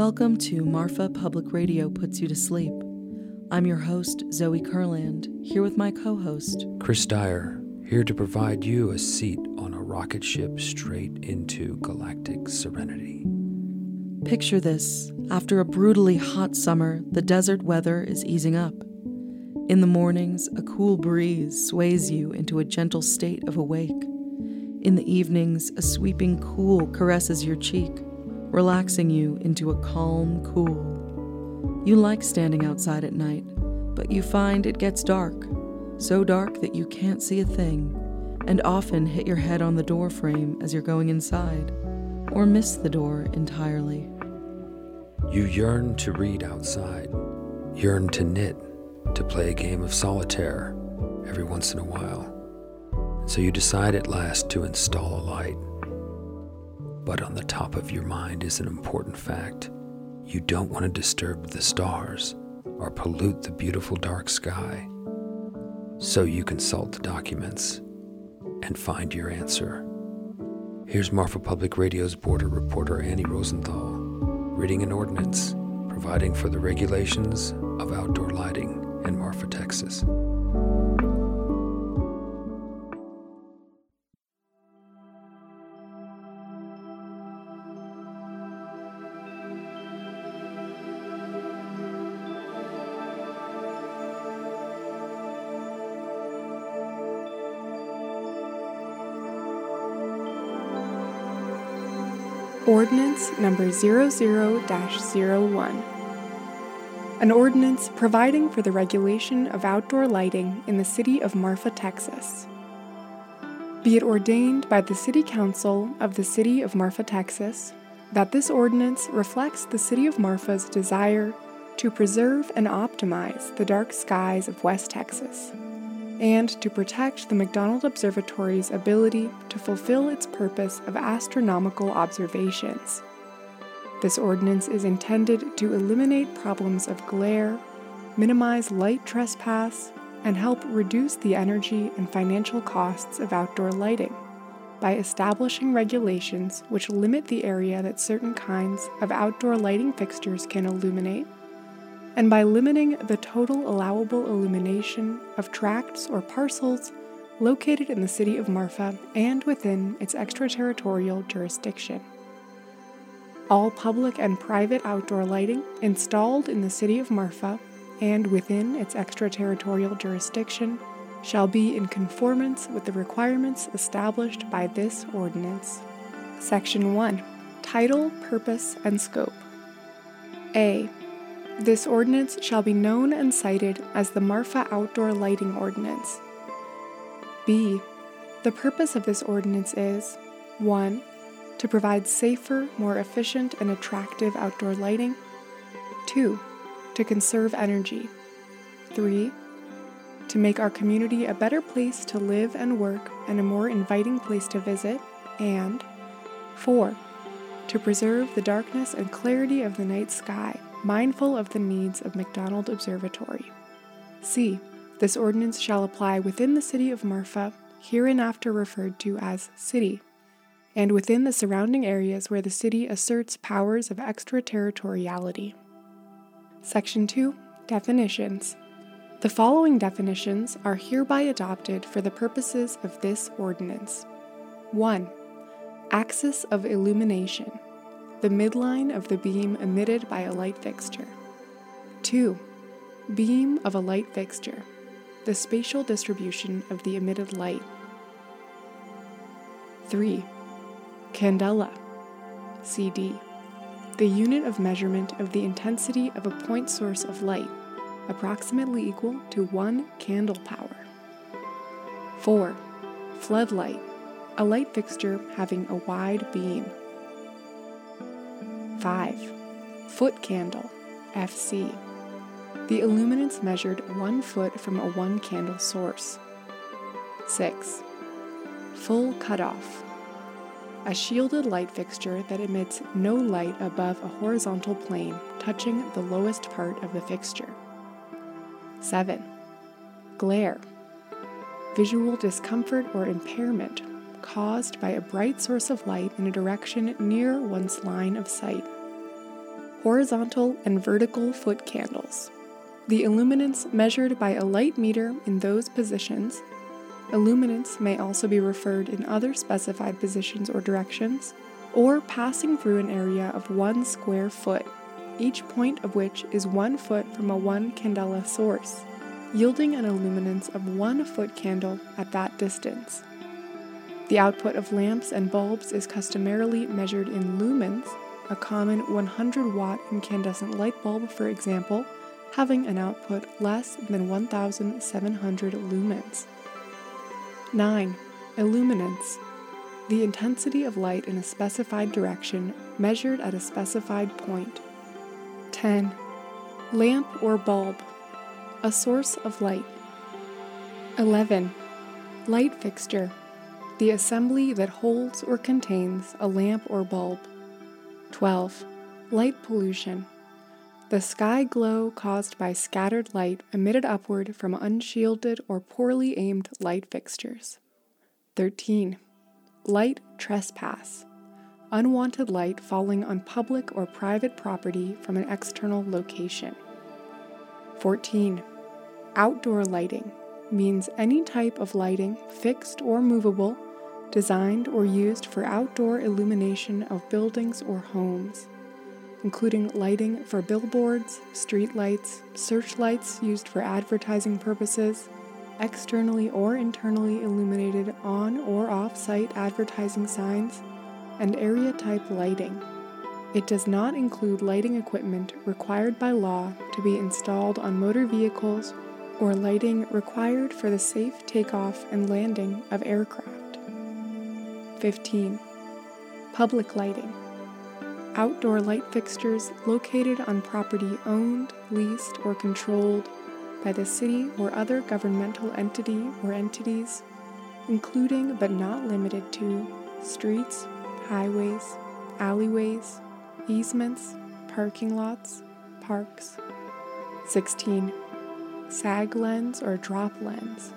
Welcome to Marfa Public Radio Puts You to Sleep. I'm your host, Zoe Kurland, here with my co host, Chris Dyer, here to provide you a seat on a rocket ship straight into galactic serenity. Picture this after a brutally hot summer, the desert weather is easing up. In the mornings, a cool breeze sways you into a gentle state of awake. In the evenings, a sweeping cool caresses your cheek relaxing you into a calm cool. You like standing outside at night, but you find it gets dark, so dark that you can't see a thing, and often hit your head on the door frame as you're going inside, or miss the door entirely. You yearn to read outside, yearn to knit, to play a game of solitaire every once in a while. So you decide at last to install a light but on the top of your mind is an important fact. You don't want to disturb the stars or pollute the beautiful dark sky. So you consult the documents and find your answer. Here's Marfa Public Radio's border reporter Annie Rosenthal reading an ordinance providing for the regulations of outdoor lighting in Marfa, Texas. Ordinance Number 00 01. An ordinance providing for the regulation of outdoor lighting in the city of Marfa, Texas. Be it ordained by the City Council of the City of Marfa, Texas, that this ordinance reflects the City of Marfa's desire to preserve and optimize the dark skies of West Texas and to protect the McDonald Observatory's ability to fulfill its purpose of astronomical observations. This ordinance is intended to eliminate problems of glare, minimize light trespass, and help reduce the energy and financial costs of outdoor lighting by establishing regulations which limit the area that certain kinds of outdoor lighting fixtures can illuminate and by limiting the total allowable illumination of tracts or parcels located in the city of Marfa and within its extraterritorial jurisdiction. All public and private outdoor lighting installed in the city of Marfa and within its extraterritorial jurisdiction shall be in conformance with the requirements established by this ordinance. Section 1 Title, Purpose, and Scope. A. This ordinance shall be known and cited as the Marfa Outdoor Lighting Ordinance. B. The purpose of this ordinance is 1. To provide safer, more efficient, and attractive outdoor lighting. 2. To conserve energy. 3. To make our community a better place to live and work and a more inviting place to visit. And 4. To preserve the darkness and clarity of the night sky mindful of the needs of McDonald Observatory. C. This ordinance shall apply within the city of Marfa, hereinafter referred to as city, and within the surrounding areas where the city asserts powers of extraterritoriality. Section 2 Definitions The following definitions are hereby adopted for the purposes of this ordinance 1. Axis of illumination the midline of the beam emitted by a light fixture. 2. Beam of a light fixture, the spatial distribution of the emitted light. 3. Candela, CD, the unit of measurement of the intensity of a point source of light, approximately equal to 1 candle power. 4. Floodlight, a light fixture having a wide beam. 5. Foot candle, FC. The illuminance measured one foot from a one candle source. 6. Full cutoff. A shielded light fixture that emits no light above a horizontal plane touching the lowest part of the fixture. 7. Glare. Visual discomfort or impairment caused by a bright source of light in a direction near one's line of sight. Horizontal and vertical foot candles. The illuminance measured by a light meter in those positions. Illuminance may also be referred in other specified positions or directions, or passing through an area of one square foot, each point of which is one foot from a one candela source, yielding an illuminance of one foot candle at that distance. The output of lamps and bulbs is customarily measured in lumens, a common 100 watt incandescent light bulb, for example, having an output less than 1700 lumens. 9. Illuminance. The intensity of light in a specified direction measured at a specified point. 10. Lamp or bulb. A source of light. 11. Light fixture. The assembly that holds or contains a lamp or bulb. 12. Light pollution the sky glow caused by scattered light emitted upward from unshielded or poorly aimed light fixtures. 13. Light trespass. Unwanted light falling on public or private property from an external location. 14. Outdoor lighting means any type of lighting, fixed or movable, designed or used for outdoor illumination of buildings or homes including lighting for billboards, street lights, searchlights used for advertising purposes, externally or internally illuminated on or off site advertising signs, and area type lighting. It does not include lighting equipment required by law to be installed on motor vehicles or lighting required for the safe takeoff and landing of aircraft. 15. Public lighting outdoor light fixtures located on property owned, leased, or controlled by the city or other governmental entity or entities, including but not limited to streets, highways, alleyways, easements, parking lots, parks. 16. Sag lens or drop lens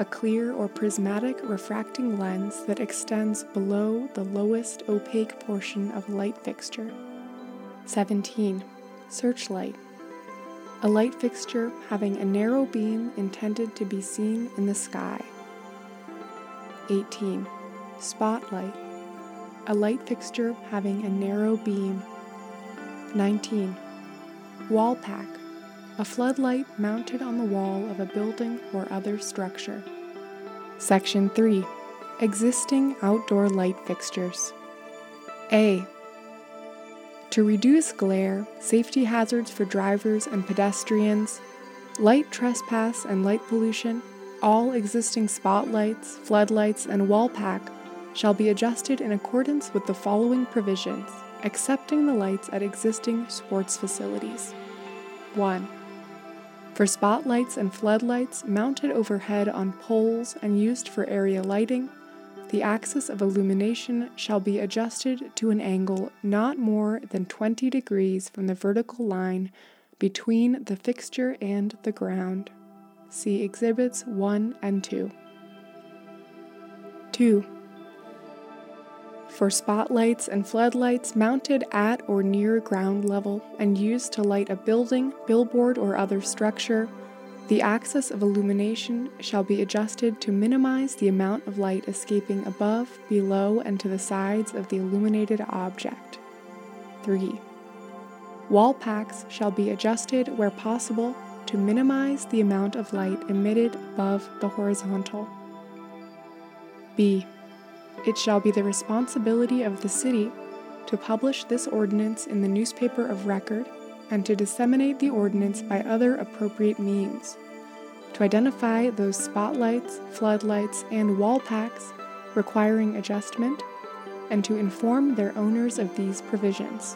a clear or prismatic refracting lens that extends below the lowest opaque portion of a light fixture. 17. Searchlight. A light fixture having a narrow beam intended to be seen in the sky. 18. Spotlight. A light fixture having a narrow beam. 19. Wall pack a floodlight mounted on the wall of a building or other structure. Section 3 Existing outdoor light fixtures. A. To reduce glare, safety hazards for drivers and pedestrians, light trespass and light pollution, all existing spotlights, floodlights, and wall pack shall be adjusted in accordance with the following provisions, excepting the lights at existing sports facilities. 1 for spotlights and floodlights mounted overhead on poles and used for area lighting, the axis of illumination shall be adjusted to an angle not more than 20 degrees from the vertical line between the fixture and the ground. See Exhibits 1 and 2. 2 for spotlights and floodlights mounted at or near ground level and used to light a building, billboard, or other structure, the axis of illumination shall be adjusted to minimize the amount of light escaping above, below, and to the sides of the illuminated object. 3. Wall packs shall be adjusted where possible to minimize the amount of light emitted above the horizontal. B. It shall be the responsibility of the city to publish this ordinance in the newspaper of record and to disseminate the ordinance by other appropriate means, to identify those spotlights, floodlights, and wall packs requiring adjustment, and to inform their owners of these provisions.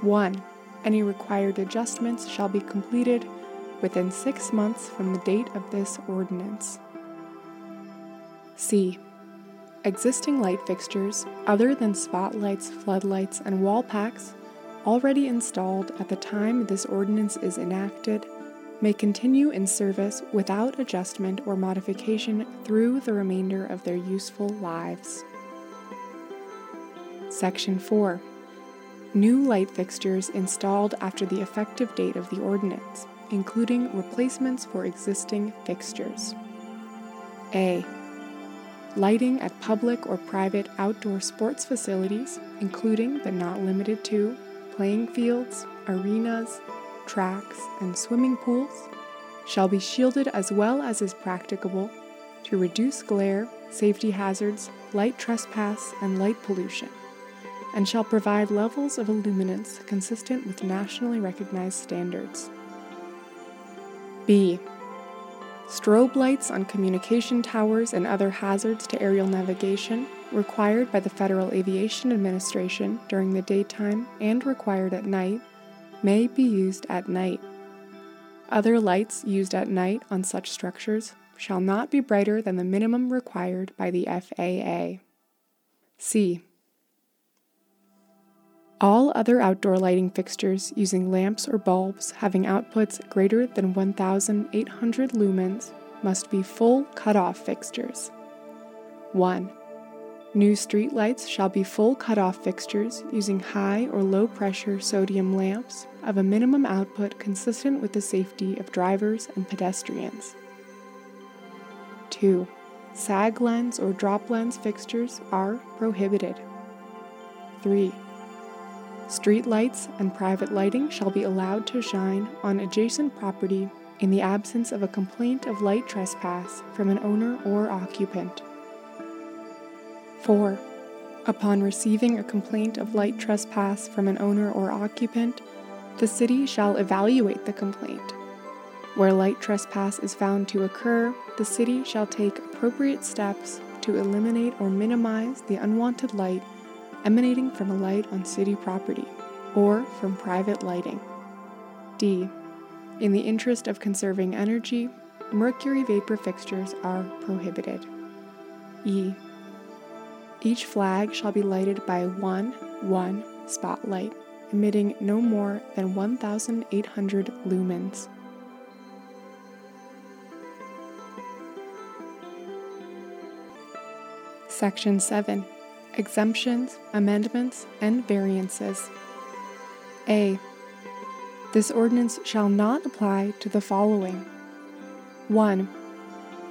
1. Any required adjustments shall be completed within six months from the date of this ordinance. C. Existing light fixtures, other than spotlights, floodlights, and wall packs, already installed at the time this ordinance is enacted, may continue in service without adjustment or modification through the remainder of their useful lives. Section 4 new light fixtures installed after the effective date of the ordinance, including replacements for existing fixtures. A. Lighting at public or private outdoor sports facilities, including but not limited to playing fields, arenas, tracks, and swimming pools, shall be shielded as well as is practicable to reduce glare, safety hazards, light trespass, and light pollution, and shall provide levels of illuminance consistent with nationally recognized standards. B. Strobe lights on communication towers and other hazards to aerial navigation required by the Federal Aviation Administration during the daytime and required at night may be used at night. Other lights used at night on such structures shall not be brighter than the minimum required by the FAA. C. All other outdoor lighting fixtures using lamps or bulbs having outputs greater than 1,800 lumens must be full cutoff fixtures. 1. New street lights shall be full cutoff fixtures using high or low pressure sodium lamps of a minimum output consistent with the safety of drivers and pedestrians. 2. Sag lens or drop lens fixtures are prohibited. 3. Street lights and private lighting shall be allowed to shine on adjacent property in the absence of a complaint of light trespass from an owner or occupant. 4. Upon receiving a complaint of light trespass from an owner or occupant, the city shall evaluate the complaint. Where light trespass is found to occur, the city shall take appropriate steps to eliminate or minimize the unwanted light emanating from a light on city property or from private lighting. D. In the interest of conserving energy, mercury vapor fixtures are prohibited. E. Each flag shall be lighted by one 1 spotlight, emitting no more than 1,800 lumens. Section 7 exemptions, amendments, and variances. A. This ordinance shall not apply to the following 1.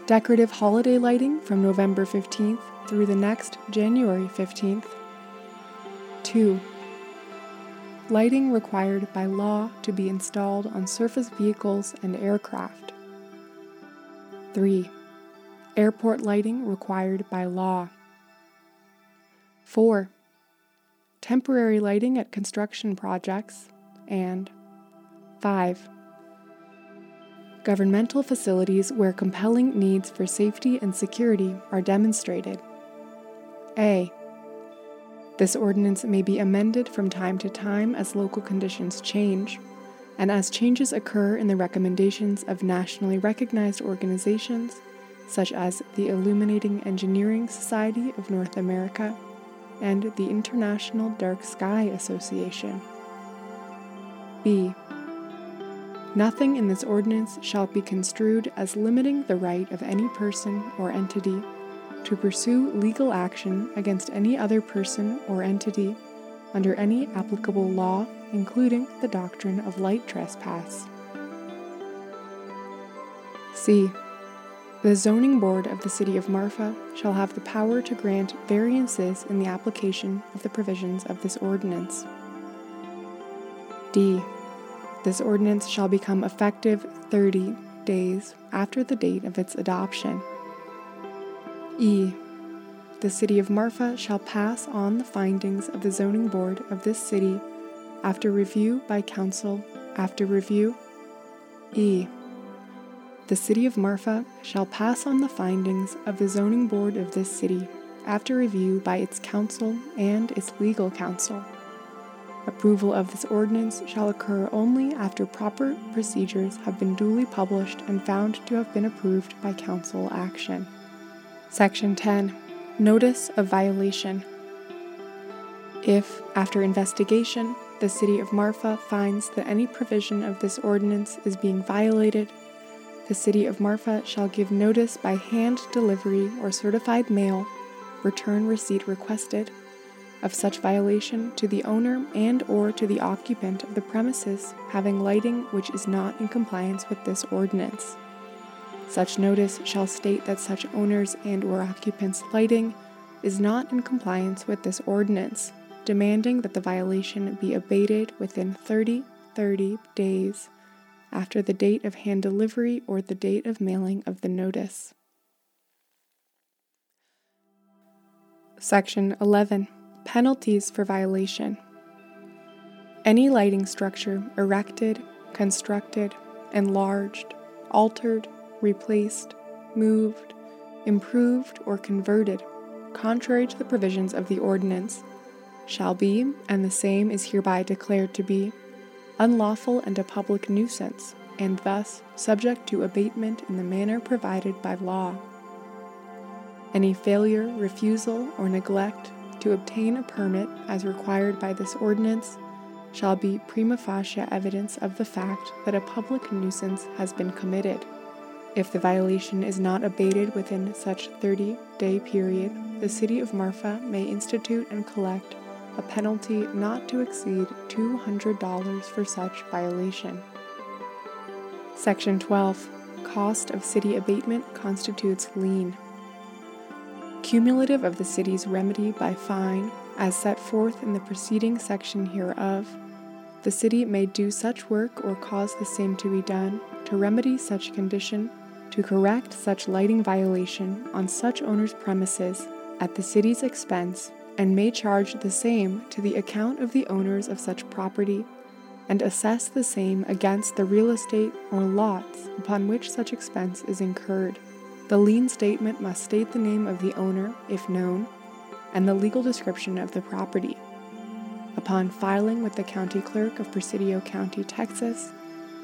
Decorative holiday lighting from November 15th through the next January 15th. 2. Lighting required by law to be installed on surface vehicles and aircraft. 3. Airport lighting required by law. 4. Temporary lighting at construction projects. And 5. Governmental facilities where compelling needs for safety and security are demonstrated. A. This ordinance may be amended from time to time as local conditions change, and as changes occur in the recommendations of nationally recognized organizations such as the Illuminating Engineering Society of North America and the International Dark Sky Association. B. Nothing in this ordinance shall be construed as limiting the right of any person or entity to pursue legal action against any other person or entity under any applicable law, including the doctrine of light trespass. C. The Zoning Board of the City of Marfa shall have the power to grant variances in the application of the provisions of this ordinance. D. This ordinance shall become effective 30 days after the date of its adoption. E. The City of Marfa shall pass on the findings of the Zoning Board of this city after review by Council after review. E the City of Marfa shall pass on the findings of the Zoning Board of this city after review by its council and its legal counsel. Approval of this ordinance shall occur only after proper procedures have been duly published and found to have been approved by council action. Section 10 Notice of Violation. If, after investigation, the City of Marfa finds that any provision of this ordinance is being violated the city of Marfa shall give notice by hand delivery or certified mail, return receipt requested, of such violation to the owner and or to the occupant of the premises having lighting which is not in compliance with this ordinance. Such notice shall state that such owners and or occupants lighting is not in compliance with this ordinance, demanding that the violation be abated within 30 30 days after the date of hand delivery or the date of mailing of the notice. Section 11 Penalties for violation. Any lighting structure erected, constructed, enlarged, altered, replaced, moved, improved, or converted, contrary to the provisions of the ordinance, shall be, and the same is hereby declared to be, unlawful and a public nuisance, and thus subject to abatement in the manner provided by law. Any failure, refusal, or neglect to obtain a permit as required by this ordinance shall be prima facie evidence of the fact that a public nuisance has been committed. If the violation is not abated within such 30 day period, the City of Marfa may institute and collect a penalty not to exceed $200 for such violation. Section 12 Cost of city abatement constitutes lien. Cumulative of the city's remedy by fine, as set forth in the preceding section hereof, the city may do such work or cause the same to be done to remedy such condition to correct such lighting violation on such owner's premises at the city's expense and may charge the same to the account of the owners of such property and assess the same against the real estate or lots upon which such expense is incurred. The lien statement must state the name of the owner, if known, and the legal description of the property. Upon filing with the county clerk of Presidio County, Texas,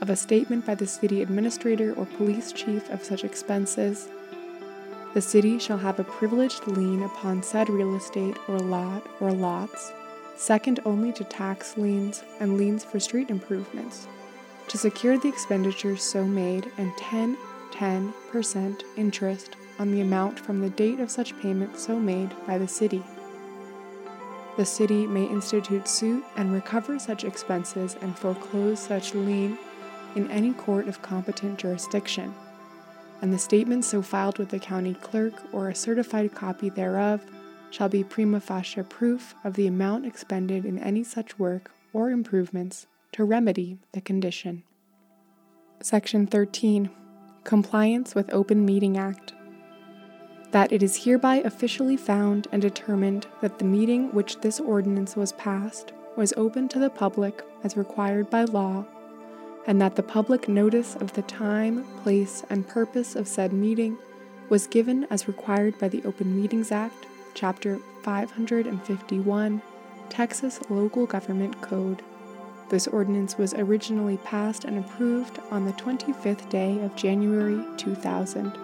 of a statement by the city administrator or police chief of such expenses, the city shall have a privileged lien upon said real estate or lot or lots, second only to tax liens and liens for street improvements, to secure the expenditures so made and 10 10% interest on the amount from the date of such payment so made by the city. The city may institute suit and recover such expenses and foreclose such lien in any court of competent jurisdiction, and the statement so filed with the county clerk or a certified copy thereof shall be prima facie proof of the amount expended in any such work or improvements to remedy the condition. Section 13 Compliance with Open Meeting Act. That it is hereby officially found and determined that the meeting which this ordinance was passed was open to the public as required by law and that the public notice of the time, place, and purpose of said meeting was given as required by the Open Meetings Act, Chapter 551, Texas Local Government Code. This ordinance was originally passed and approved on the 25th day of January 2000.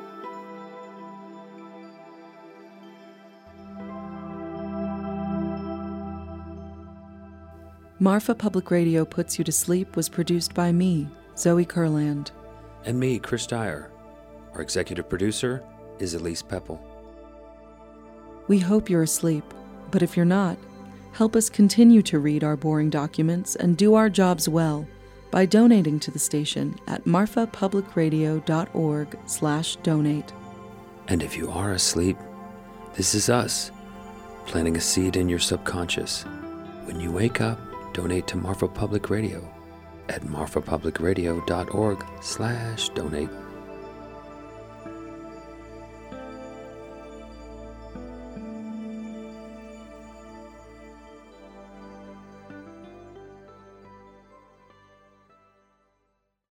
Marfa Public Radio Puts You to Sleep was produced by me, Zoe Kurland. And me, Chris Dyer. Our executive producer is Elise Pepple. We hope you're asleep, but if you're not, help us continue to read our boring documents and do our jobs well by donating to the station at marfapublicradio.org/donate. And if you are asleep, this is us planting a seed in your subconscious. When you wake up, donate to Marfa Public Radio at marfapublicradio.org/donate.